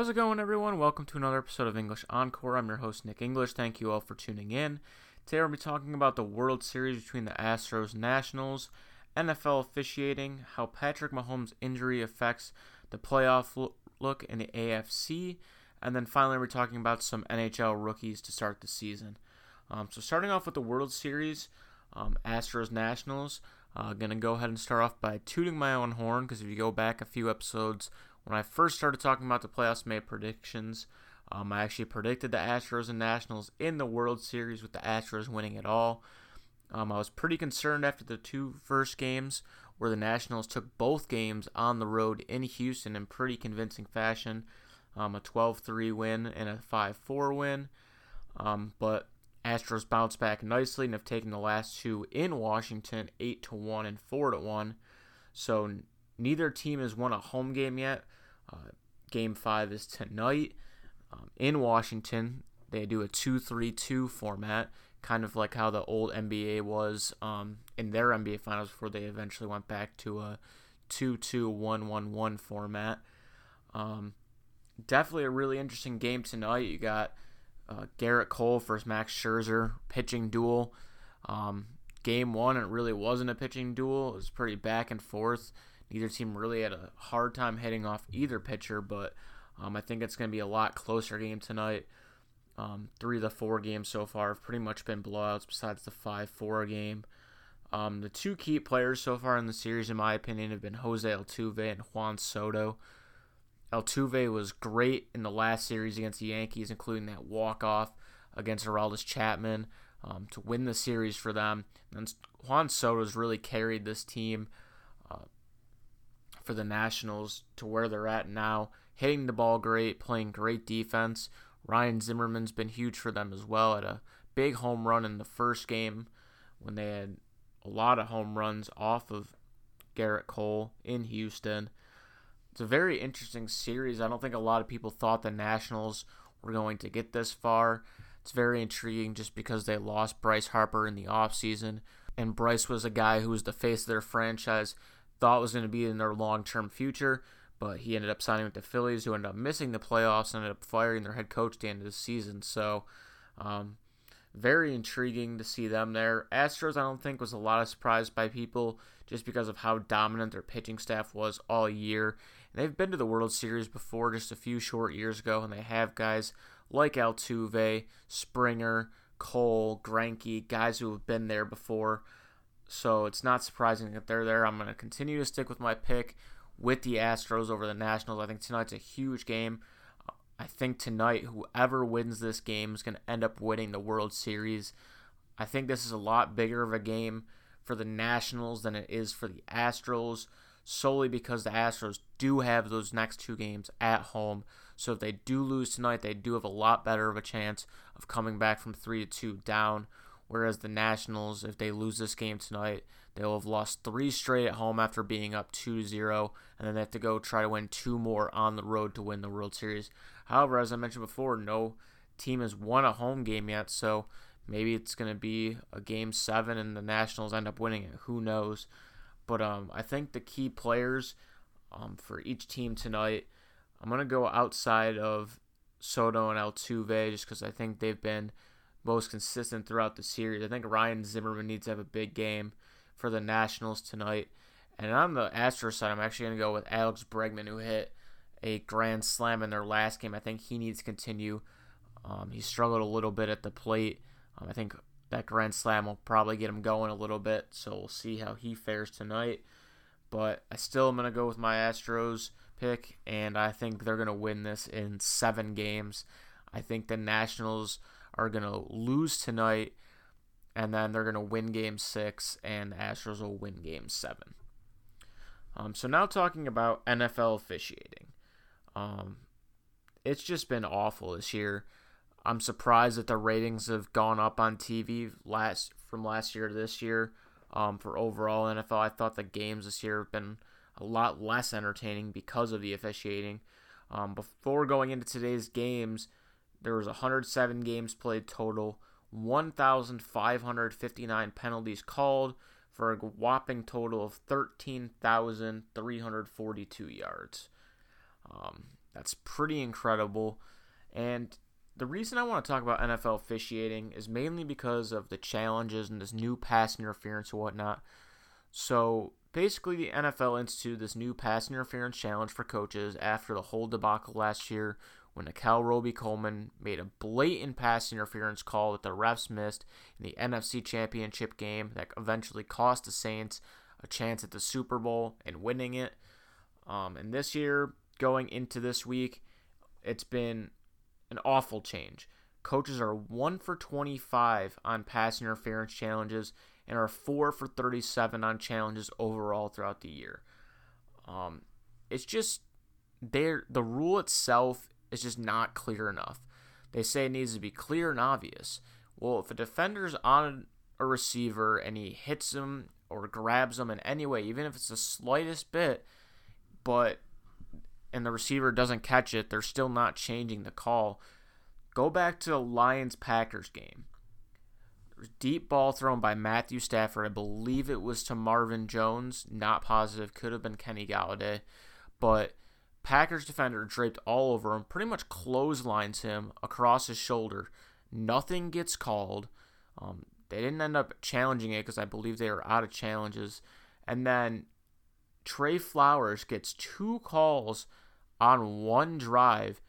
How's it going, everyone? Welcome to another episode of English Encore. I'm your host, Nick English. Thank you all for tuning in. Today, we'll be talking about the World Series between the Astros and Nationals, NFL officiating, how Patrick Mahomes' injury affects the playoff look in the AFC, and then finally, we're talking about some NHL rookies to start the season. Um, so, starting off with the World Series, um, Astros Nationals. Uh, gonna go ahead and start off by tooting my own horn because if you go back a few episodes when I first started talking about the playoffs, made predictions. Um, I actually predicted the Astros and Nationals in the World Series with the Astros winning it all. Um, I was pretty concerned after the two first games where the Nationals took both games on the road in Houston in pretty convincing fashion. Um, a 12 3 win and a 5 4 win. Um, but Astros bounced back nicely and have taken the last two in Washington 8 to 1 and 4 to 1. So neither team has won a home game yet. Uh, game five is tonight um, in Washington. They do a 2 3 2 format, kind of like how the old NBA was um, in their NBA finals before they eventually went back to a 2 2 1 1 1 format. Um, definitely a really interesting game tonight. You got uh, Gerrit Cole versus Max Scherzer pitching duel. Um, game one, it really wasn't a pitching duel. It was pretty back and forth. Neither team really had a hard time hitting off either pitcher, but um, I think it's going to be a lot closer game tonight. Um, three of the four games so far have pretty much been blowouts, besides the 5 4 game. Um, the two key players so far in the series, in my opinion, have been Jose Altuve and Juan Soto. Altuve was great in the last series against the Yankees, including that walk off against Aroldis Chapman um, to win the series for them. And Juan Soto's really carried this team for the Nationals to where they're at now. Hitting the ball great, playing great defense. Ryan Zimmerman's been huge for them as well. At a big home run in the first game when they had a lot of home runs off of Gerrit Cole in Houston. It's a very interesting series. I don't think a lot of people thought the Nationals were going to get this far. It's very intriguing just because they lost Bryce Harper in the offseason. And Bryce was a guy who was the face of their franchise thought was going to be in their long term future, but he ended up signing with the Phillies, who ended up missing the playoffs and ended up firing their head coach at the end of the season. So, um, very intriguing to see them there. Astros, I don't think, was a lot of surprise by people just because of how dominant their pitching staff was all year. And they've been to the World Series before just a few short years ago, and they have guys like Altuve, Springer, Cole, Greinke, guys who have been there before. So it's not surprising that they're there. I'm going to continue to stick with my pick with the Astros over the Nationals. I think tonight's a huge game. I think tonight, whoever wins this game is going to end up winning the World Series. I think this is a lot bigger of a game for the Nationals than it is for the Astros, solely because the Astros do have those next two games at home. So if they do lose tonight, they do have a lot better of a chance of coming back from 3 to 2 down Whereas the Nationals, if they lose this game tonight, they'll have lost three straight at home after being up 2 0, and then they have to go try to win two more on the road to win the World Series. However, as I mentioned before, no team has won a home game yet, so maybe it's going to be a game seven and the Nationals end up winning it. Who knows? But um, I think the key players um, for each team tonight, I'm going to go outside of Soto and Altuve just because I think they've been most consistent throughout the series. I think Ryan Zimmerman needs to have a big game for the Nationals tonight. And on the Astros side, I'm actually going to go with Alex Bregman, who hit a grand slam in their last game. I think he needs to continue. Um, he struggled a little bit at the plate. Um, I think that grand slam will probably get him going a little bit, so we'll see how he fares tonight. But I still am going to go with my Astros pick, and I think they're going to win this in seven games. I think the Nationals are going to lose tonight, and then they're going to win game six, and the Astros will win game seven. Um, so now talking about NFL officiating. Um, it's just been awful this year. I'm surprised that the ratings have gone up on TV last from last year to this year. Um, for overall NFL, I thought the games this year have been a lot less entertaining because of the officiating. Um, before going into today's games, there was 107 games played total, 1,559 penalties called for a whopping total of 13,342 yards. Um, That's pretty incredible. And the reason I want to talk about NFL officiating is mainly because of the challenges and this new pass interference and whatnot. So basically, the NFL instituted this new pass interference challenge for coaches after the whole debacle last year when Nickell Robey-Coleman made a blatant pass interference call that the refs missed in the NFC Championship game that eventually cost the Saints a chance at the Super Bowl and winning it. Um, and this year, going into this week, it's been an awful change. Coaches are 1 for 25 on pass interference challenges and are 4 for 37 on challenges overall throughout the year. Um, it's just there the rule itself is just not clear enough. They say it needs to be clear and obvious. Well, if a defender's on a receiver and he hits him or grabs him in any way, even if it's the slightest bit, but and the receiver doesn't catch it, they're still not changing the call. Go back to the Lions Packers game. Deep ball thrown by Matthew Stafford. I believe it was to Marvin Jones. Not positive. Could have been Kenny Golladay. But Packers defender draped all over him, pretty much clotheslines him across his shoulder. Nothing gets called. Um, they didn't end up challenging it because I believe they were out of challenges. And then Trey Flowers gets two calls on one drive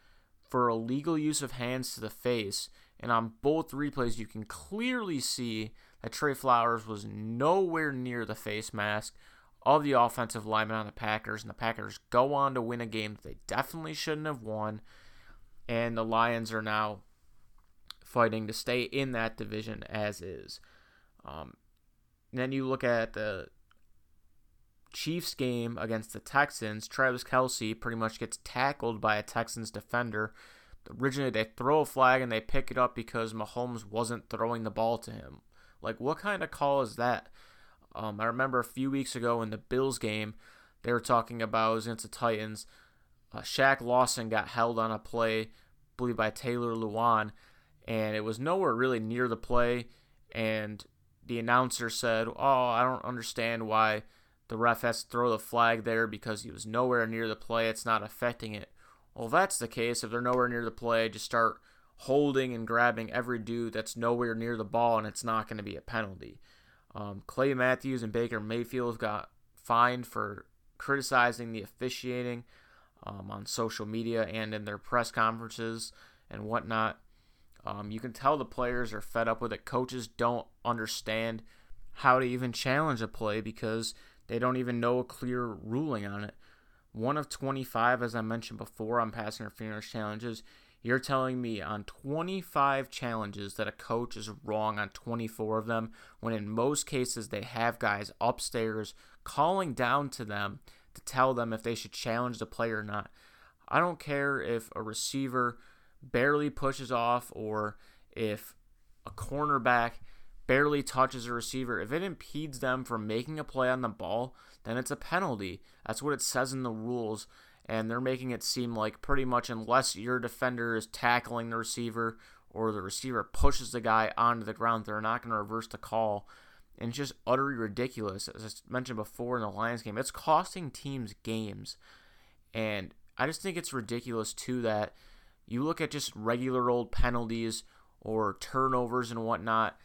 for illegal use of hands to the face. And on both replays, you can clearly see that Trey Flowers was nowhere near the face mask of the offensive lineman on the Packers. And the Packers go on to win a game that they definitely shouldn't have won. And the Lions are now fighting to stay in that division as is. Um, then you look at the Chiefs game against the Texans, Travis Kelce pretty much gets tackled by a Texans defender. Originally, they throw a flag and they pick it up because Mahomes wasn't throwing the ball to him. Like, what kind of call is that? Um, I remember a few weeks ago in the Bills game, they were talking about against the Titans. Uh, Shaq Lawson got held on a play, I believe by Taylor Lewan, and it was nowhere really near the play. And the announcer said, "Oh, I don't understand why." the ref has to throw the flag there because he was nowhere near the play. It's not affecting it. Well, if that's the case, if they're nowhere near the play, just start holding and grabbing every dude that's nowhere near the ball, and it's not going to be a penalty. Um, Clay Matthews and Baker Mayfield got fined for criticizing the officiating um, on social media and in their press conferences and whatnot. Um, you can tell the players are fed up with it. Coaches don't understand how to even challenge a play because – they don't even know a clear ruling on it. One of 25, as I mentioned before, on pass interference challenges. You're telling me on 25 challenges that a coach is wrong on 24 of them, when in most cases they have guys upstairs calling down to them to tell them if they should challenge the play or not. I don't care if a receiver barely pushes off or if a cornerback barely touches a receiver, if it impedes them from making a play on the ball, then it's a penalty. That's what it says in the rules. And they're making it seem like pretty much unless your defender is tackling the receiver or the receiver pushes the guy onto the ground, they're not going to reverse the call. And it's just utterly ridiculous. As I mentioned before in the Lions game, it's costing teams games. And I just think it's ridiculous, too, that you look at just regular old penalties or turnovers and whatnot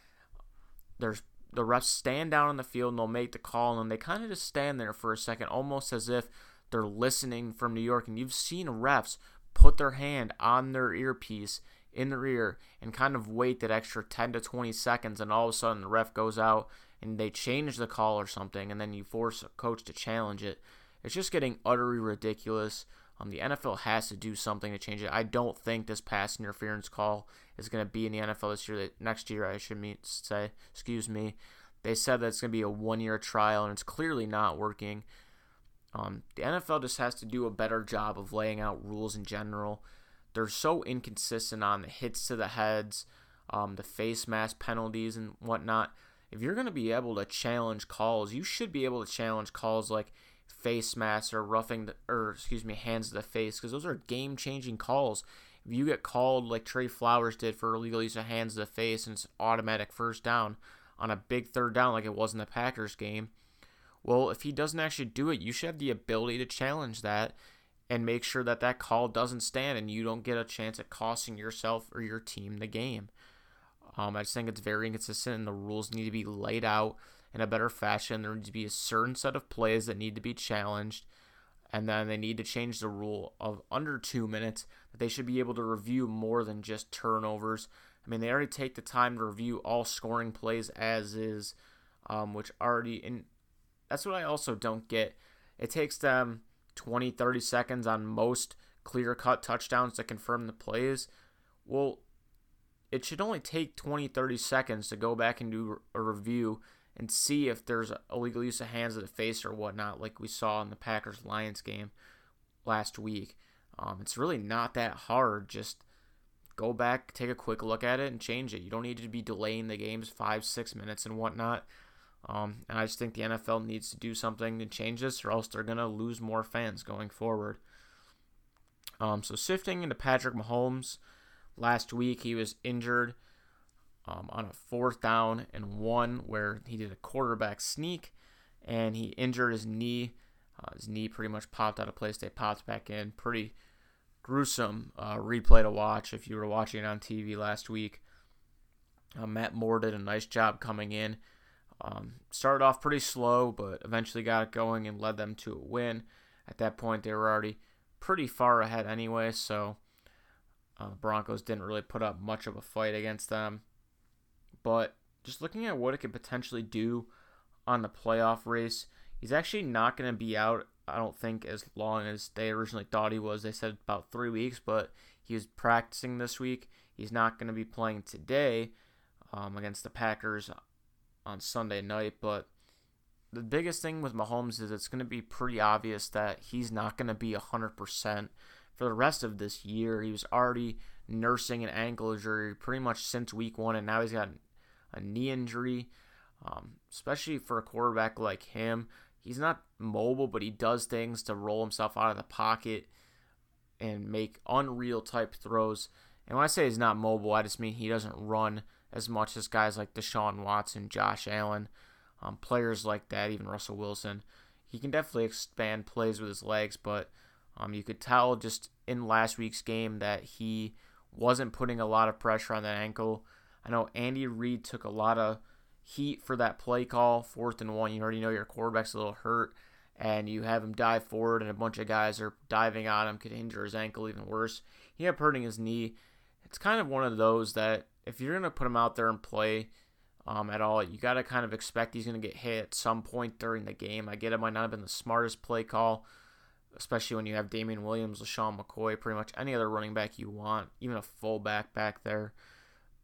there's the refs stand down on the field and they'll make the call and they kind of just stand there for a second, almost as if they're listening from New York. And you've seen refs put their hand on their earpiece in their ear and kind of wait that extra 10 to 20 seconds, and all of a sudden the ref goes out and they change the call or something, and then you force a coach to challenge it. It's just getting utterly ridiculous. Um, the NFL has to do something to change it. I don't think this pass interference call is going to be in the NFL this year. Next year, I should mean say, excuse me. They said that it's going to be a one-year trial, and it's clearly not working. Um, the NFL just has to do a better job of laying out rules in general. They're so inconsistent on the hits to the heads, um, the face mask penalties, and whatnot. If you're going to be able to challenge calls, you should be able to challenge calls like face mask or roughing the, or excuse me, hands to the face, because those are game-changing calls. If you get called like Trey Flowers did for illegal use of hands to the face and it's automatic first down on a big third down like it was in the Packers game, well, if he doesn't actually do it, you should have the ability to challenge that and make sure that that call doesn't stand and you don't get a chance at costing yourself or your team the game. Um, I just think it's very inconsistent and the rules need to be laid out in a better fashion. There needs to be a certain set of plays that need to be challenged, and then they need to change the rule of under two minutes that they should be able to review more than just turnovers. I mean, they already take the time to review all scoring plays as is, um, which already and that's what I also don't get. It takes them 20, 30 seconds on most clear cut touchdowns to confirm the plays. Well, it should only take 20, 30 seconds to go back and do a review and see if there's illegal use of hands of the face or whatnot, like we saw in the Packers Lions game last week. Um, it's really not that hard. Just go back, take a quick look at it, and change it. You don't need to be delaying the games five, six minutes and whatnot. Um, and I just think the NFL needs to do something to change this, or else they're going to lose more fans going forward. Um, so shifting into Patrick Mahomes, last week he was injured um, on a fourth down and one where he did a quarterback sneak and he injured his knee. Uh, his knee pretty much popped out of place. They popped back in. Pretty gruesome uh, replay to watch if you were watching it on TV last week. Uh, Matt Moore did a nice job coming in um, started off pretty slow, but eventually got it going and led them to a win. At that point, they were already pretty far ahead anyway, so uh, Broncos didn't really put up much of a fight against them. But just looking at what it could potentially do on the playoff race, he's actually not going to be out, I don't think, as long as they originally thought he was. They said about three weeks, but he was practicing this week. He's not going to be playing today um, against the Packers on Sunday night. But the biggest thing with Mahomes is it's going to be pretty obvious that he's not going to be 100% for the rest of this year. He was already nursing an ankle injury pretty much since week one, and now he's got a knee injury. Um, especially for a quarterback like him, he's not mobile, but he does things to roll himself out of the pocket and make unreal type throws. And when I say he's not mobile, I just mean he doesn't run as much as guys like Deshaun Watson, Josh Allen, um, players like that, even Russell Wilson. He can definitely expand plays with his legs, but um, you could tell just in last week's game that he wasn't putting a lot of pressure on that ankle. I know Andy Reid took a lot of heat for that play call, fourth and one. You already know your quarterback's a little hurt, and you have him dive forward, and a bunch of guys are diving on him, could injure his ankle even worse. He ended up hurting his knee. It's kind of one of those that if you're gonna put him out there and play um, at all, you gotta kind of expect he's gonna get hit at some point during the game. I get it might not have been the smartest play call, especially when you have Damien Williams, LeSean McCoy, pretty much any other running back you want, even a fullback back there.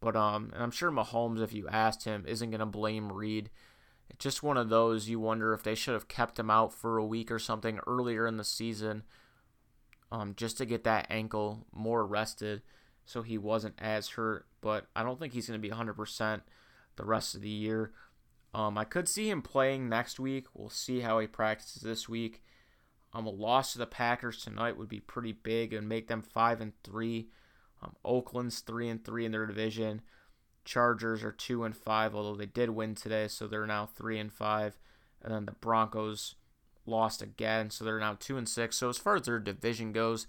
But um, and I'm sure Mahomes, if you asked him, isn't gonna blame Reid. It's just one of those you wonder if they should have kept him out for a week or something earlier in the season, um, just to get that ankle more rested so he wasn't as hurt. But I don't think he's going to be 100% the rest of the year. Um, I could see him playing next week. We'll see how he practices this week. Um, a loss to the Packers tonight would be pretty big and make them five and three. Um, Oakland's three and three in their division. Chargers are two and five, although they did win today, so they're now three and five. And then the Broncos lost again, so they're now two and six. So as far as their division goes,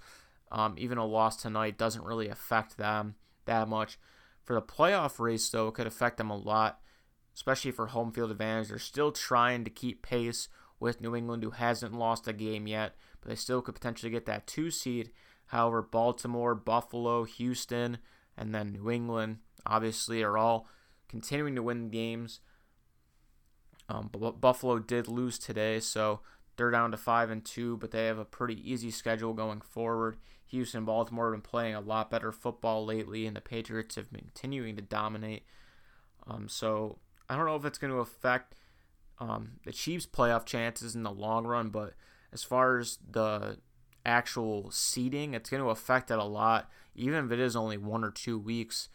um, even a loss tonight doesn't really affect them that much. For the playoff race, though, it could affect them a lot, especially for home field advantage. They're still trying to keep pace with New England, who hasn't lost a game yet, but they still could potentially get that two seed. However, Baltimore, Buffalo, Houston, and then New England obviously are all continuing to win games. Um, but Buffalo did lose today, so they're down to five and two, but they have a pretty easy schedule going forward. Houston, Baltimore have been playing a lot better football lately, and the Patriots have been continuing to dominate. Um, so I don't know if it's going to affect um, the Chiefs' playoff chances in the long run, but as far as the actual seeding, it's going to affect it a lot, even if it is only one or two weeks,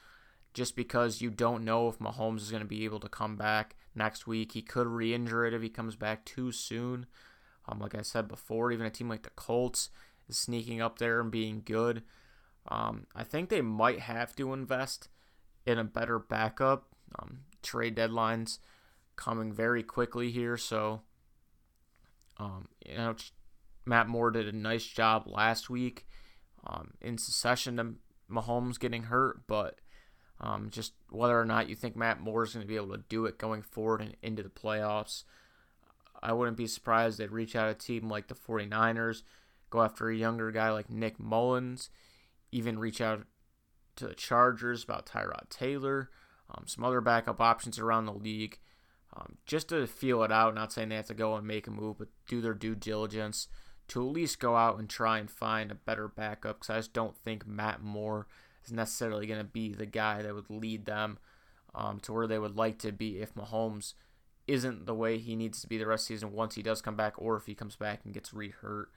just because you don't know if Mahomes is going to be able to come back next week. He could re injure it if he comes back too soon. Um, like I said before, even a team like the Colts sneaking up there and being good. Um, I think they might have to invest in a better backup. Um, trade deadlines coming very quickly here, so um, you know Matt Moore did a nice job last week um, in succession to Mahomes getting hurt, but um, just whether or not you think Matt Moore is going to be able to do it going forward and into the playoffs. I wouldn't be surprised they'd reach out a team like the 49ers, go after a younger guy like Nick Mullens, even reach out to the Chargers about Tyrod Taylor, um, some other backup options around the league, um, just to feel it out. Not saying they have to go and make a move, but do their due diligence to at least go out and try and find a better backup because I just don't think Matt Moore is necessarily going to be the guy that would lead them um, to where they would like to be if Mahomes isn't the way he needs to be the rest of the season once he does come back or if he comes back and gets re-hurt.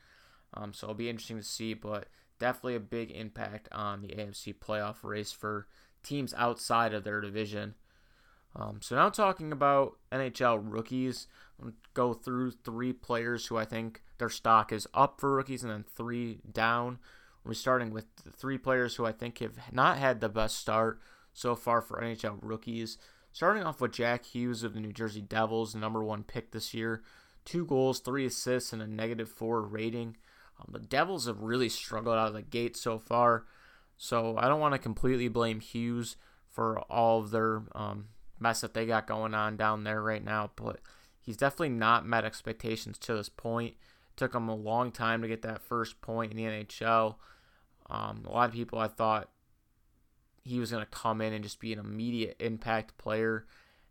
Um, so it'll be interesting to see, but definitely a big impact on the AFC playoff race for teams outside of their division. Um, so now talking about NHL rookies, I'm go through three players who I think their stock is up for rookies, and then three down. We're starting with three players who I think have not had the best start so far for NHL rookies. Starting off with Jack Hughes of the New Jersey Devils, number one pick this year. Two goals, three assists, and a negative four rating. Um, the Devils have really struggled out of the gate so far, so I don't want to completely blame Hughes for all of their um, mess that they got going on down there right now, but he's definitely not met expectations to this point. It took him a long time to get that first point in the NHL. Um, a lot of people I thought he was going to come in and just be an immediate impact player,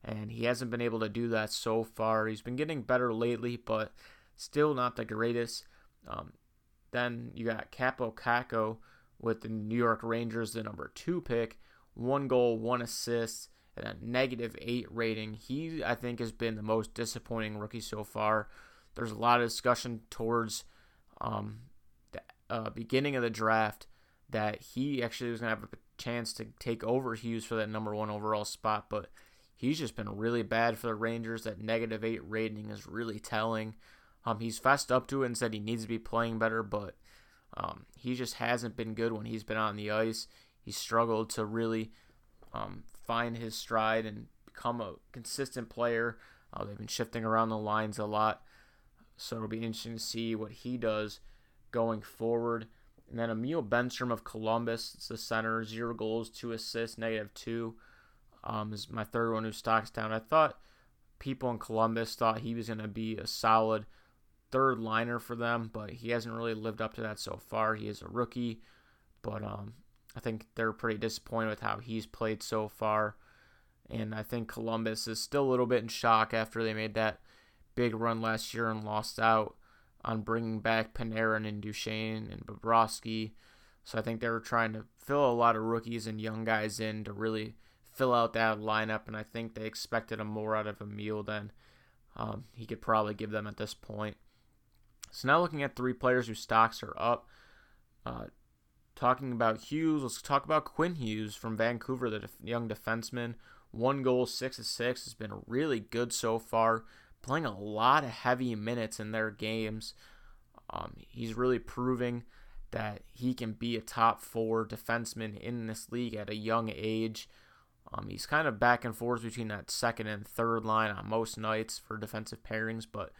and he hasn't been able to do that so far. He's been getting better lately, but still not the greatest. Um, then you got Kaapo Kakko with the New York Rangers, the number two pick, one goal, one assist, and a negative eight rating. He, I think, has been the most disappointing rookie so far. There's a lot of discussion towards um, the uh, beginning of the draft that he actually was going to have a chance to take over Hughes for that number one overall spot, but he's just been really bad for the Rangers. That negative eight rating is really telling. Um, he's fessed up to it and said he needs to be playing better, but um, he just hasn't been good when he's been on the ice. He's struggled to really um, find his stride and become a consistent player. Uh, they've been shifting around the lines a lot, so it'll be interesting to see what he does going forward. And then Emil Bemstrom of Columbus, it's the center, zero goals, two assists, negative two. Um, is my third one who stocks down. I thought people in Columbus thought he was going to be a solid third liner for them, but he hasn't really lived up to that so far. He is a rookie, but um, I think they're pretty disappointed with how he's played so far. And I think Columbus is still a little bit in shock after they made that big run last year and lost out on bringing back Panarin and Duchene and Bobrovsky. So I think they were trying to fill a lot of rookies and young guys in to really fill out that lineup. And I think they expected a more out of Emil than um, he could probably give them at this point. So now looking at three players whose stocks are up. Uh, talking about Hughes, let's talk about Quinn Hughes from Vancouver, the def- young defenseman. One goal, six assists, has been really good so far playing a lot of heavy minutes in their games. Um, he's really proving that he can be a top four defenseman in this league at a young age. Um, he's kind of back and forth between that second and third line on most nights for defensive pairings, but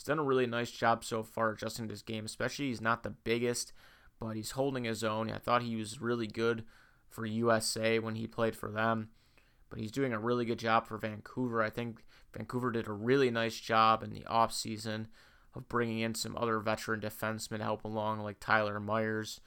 he's done a really nice job so far adjusting to this game. Especially, he's not the biggest, but he's holding his own. I thought he was really good for USA when he played for them, but he's doing a really good job for Vancouver. I think Vancouver did a really nice job in the offseason of bringing in some other veteran defensemen to help along, like Tyler Myers.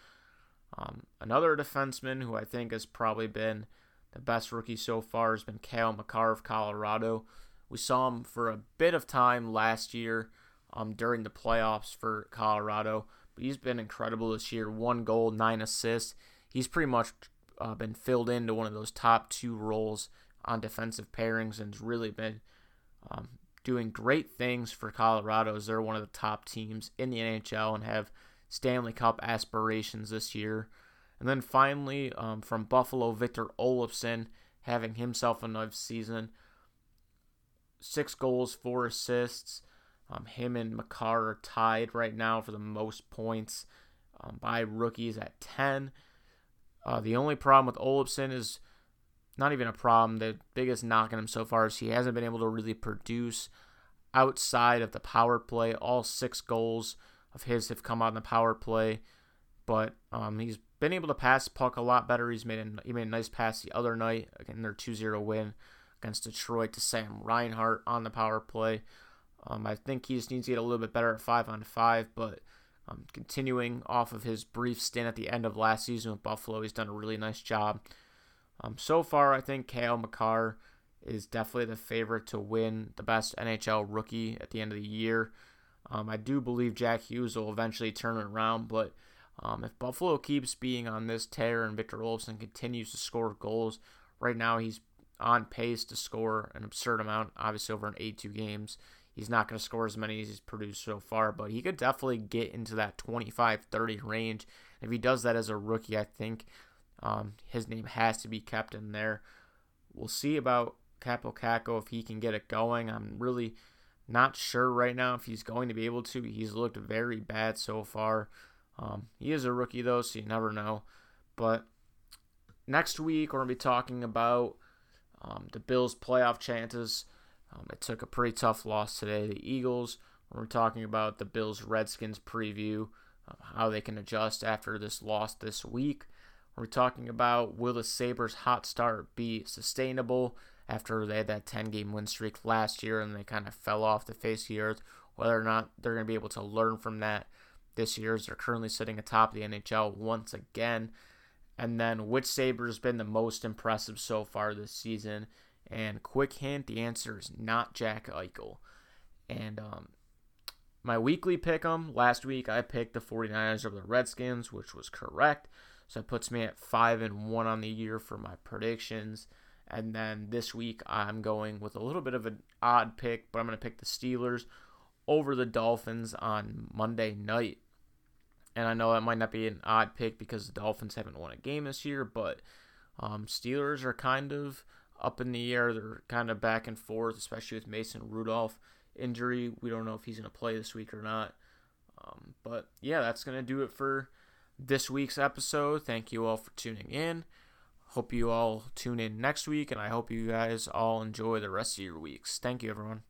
Um, another defenseman who I think has probably been the best rookie so far has been Cale Makar of Colorado. We saw him for a bit of time last year um, during the playoffs for Colorado, but he's been incredible this year. One goal, nine assists. He's pretty much uh, been filled into one of those top two roles on defensive pairings and has really been um, doing great things for Colorado as they're one of the top teams in the NHL and have Stanley Cup aspirations this year. And then finally, um, from Buffalo, Victor Olofsson having himself a nice season. Six goals, four assists. Um, him and Makar are tied right now for the most points um, by rookies at 10. Uh, the only problem with Olofsson is not even a problem. The biggest knock on him so far is he hasn't been able to really produce outside of the power play. All six goals of his have come on the power play, but um, he's been able to pass puck a lot better. He's made a, he made a nice pass the other night in their 2-0 win against Detroit to Sam Reinhart on the power play. Um, I think he just needs to get a little bit better at five on five, but um, continuing off of his brief stint at the end of last season with Buffalo, he's done a really nice job. Um, so far, I think Cale Makar is definitely the favorite to win the best NHL rookie at the end of the year. Um, I do believe Jack Hughes will eventually turn it around, but um, if Buffalo keeps being on this tear and Victor Olofsson continues to score goals, right now he's on pace to score an absurd amount, obviously over an 82 games. He's not going to score as many as he's produced so far, but he could definitely get into that 25 30 range. If he does that as a rookie, I think um, his name has to be kept in there. We'll see about Kaapo Kakko if he can get it going. I'm really not sure right now if he's going to be able to. He's looked very bad so far. Um, he is a rookie though, so you never know. But next week we're gonna be talking about um, the Bills' playoff chances. Um, it took a pretty tough loss today. The Eagles. We're talking about the Bills Redskins preview, uh, how they can adjust after this loss this week. We're talking about will the Sabres hot start be sustainable after they had that 10 game win streak last year and they kind of fell off the face of the earth, whether or not they're going to be able to learn from that this year as they're currently sitting atop the NHL once again. And then which Sabre has been the most impressive so far this season? And quick hint, the answer is not Jack Eichel. And um, my weekly pick 'em last week, I picked the 49ers over the Redskins, which was correct. So it puts me at five and one on the year for my predictions. And then this week, I'm going with a little bit of an odd pick, but I'm going to pick the Steelers over the Dolphins on Monday night. And I know that might not be an odd pick because the Dolphins haven't won a game this year, but um, Steelers are kind of up in the air. They're kind of back and forth, especially with Mason Rudolph injury. We don't know if he's going to play this week or not. Um, but yeah, that's going to do it for this week's episode. Thank you all for tuning in. Hope you all tune in next week, and I hope you guys all enjoy the rest of your weeks. Thank you, everyone.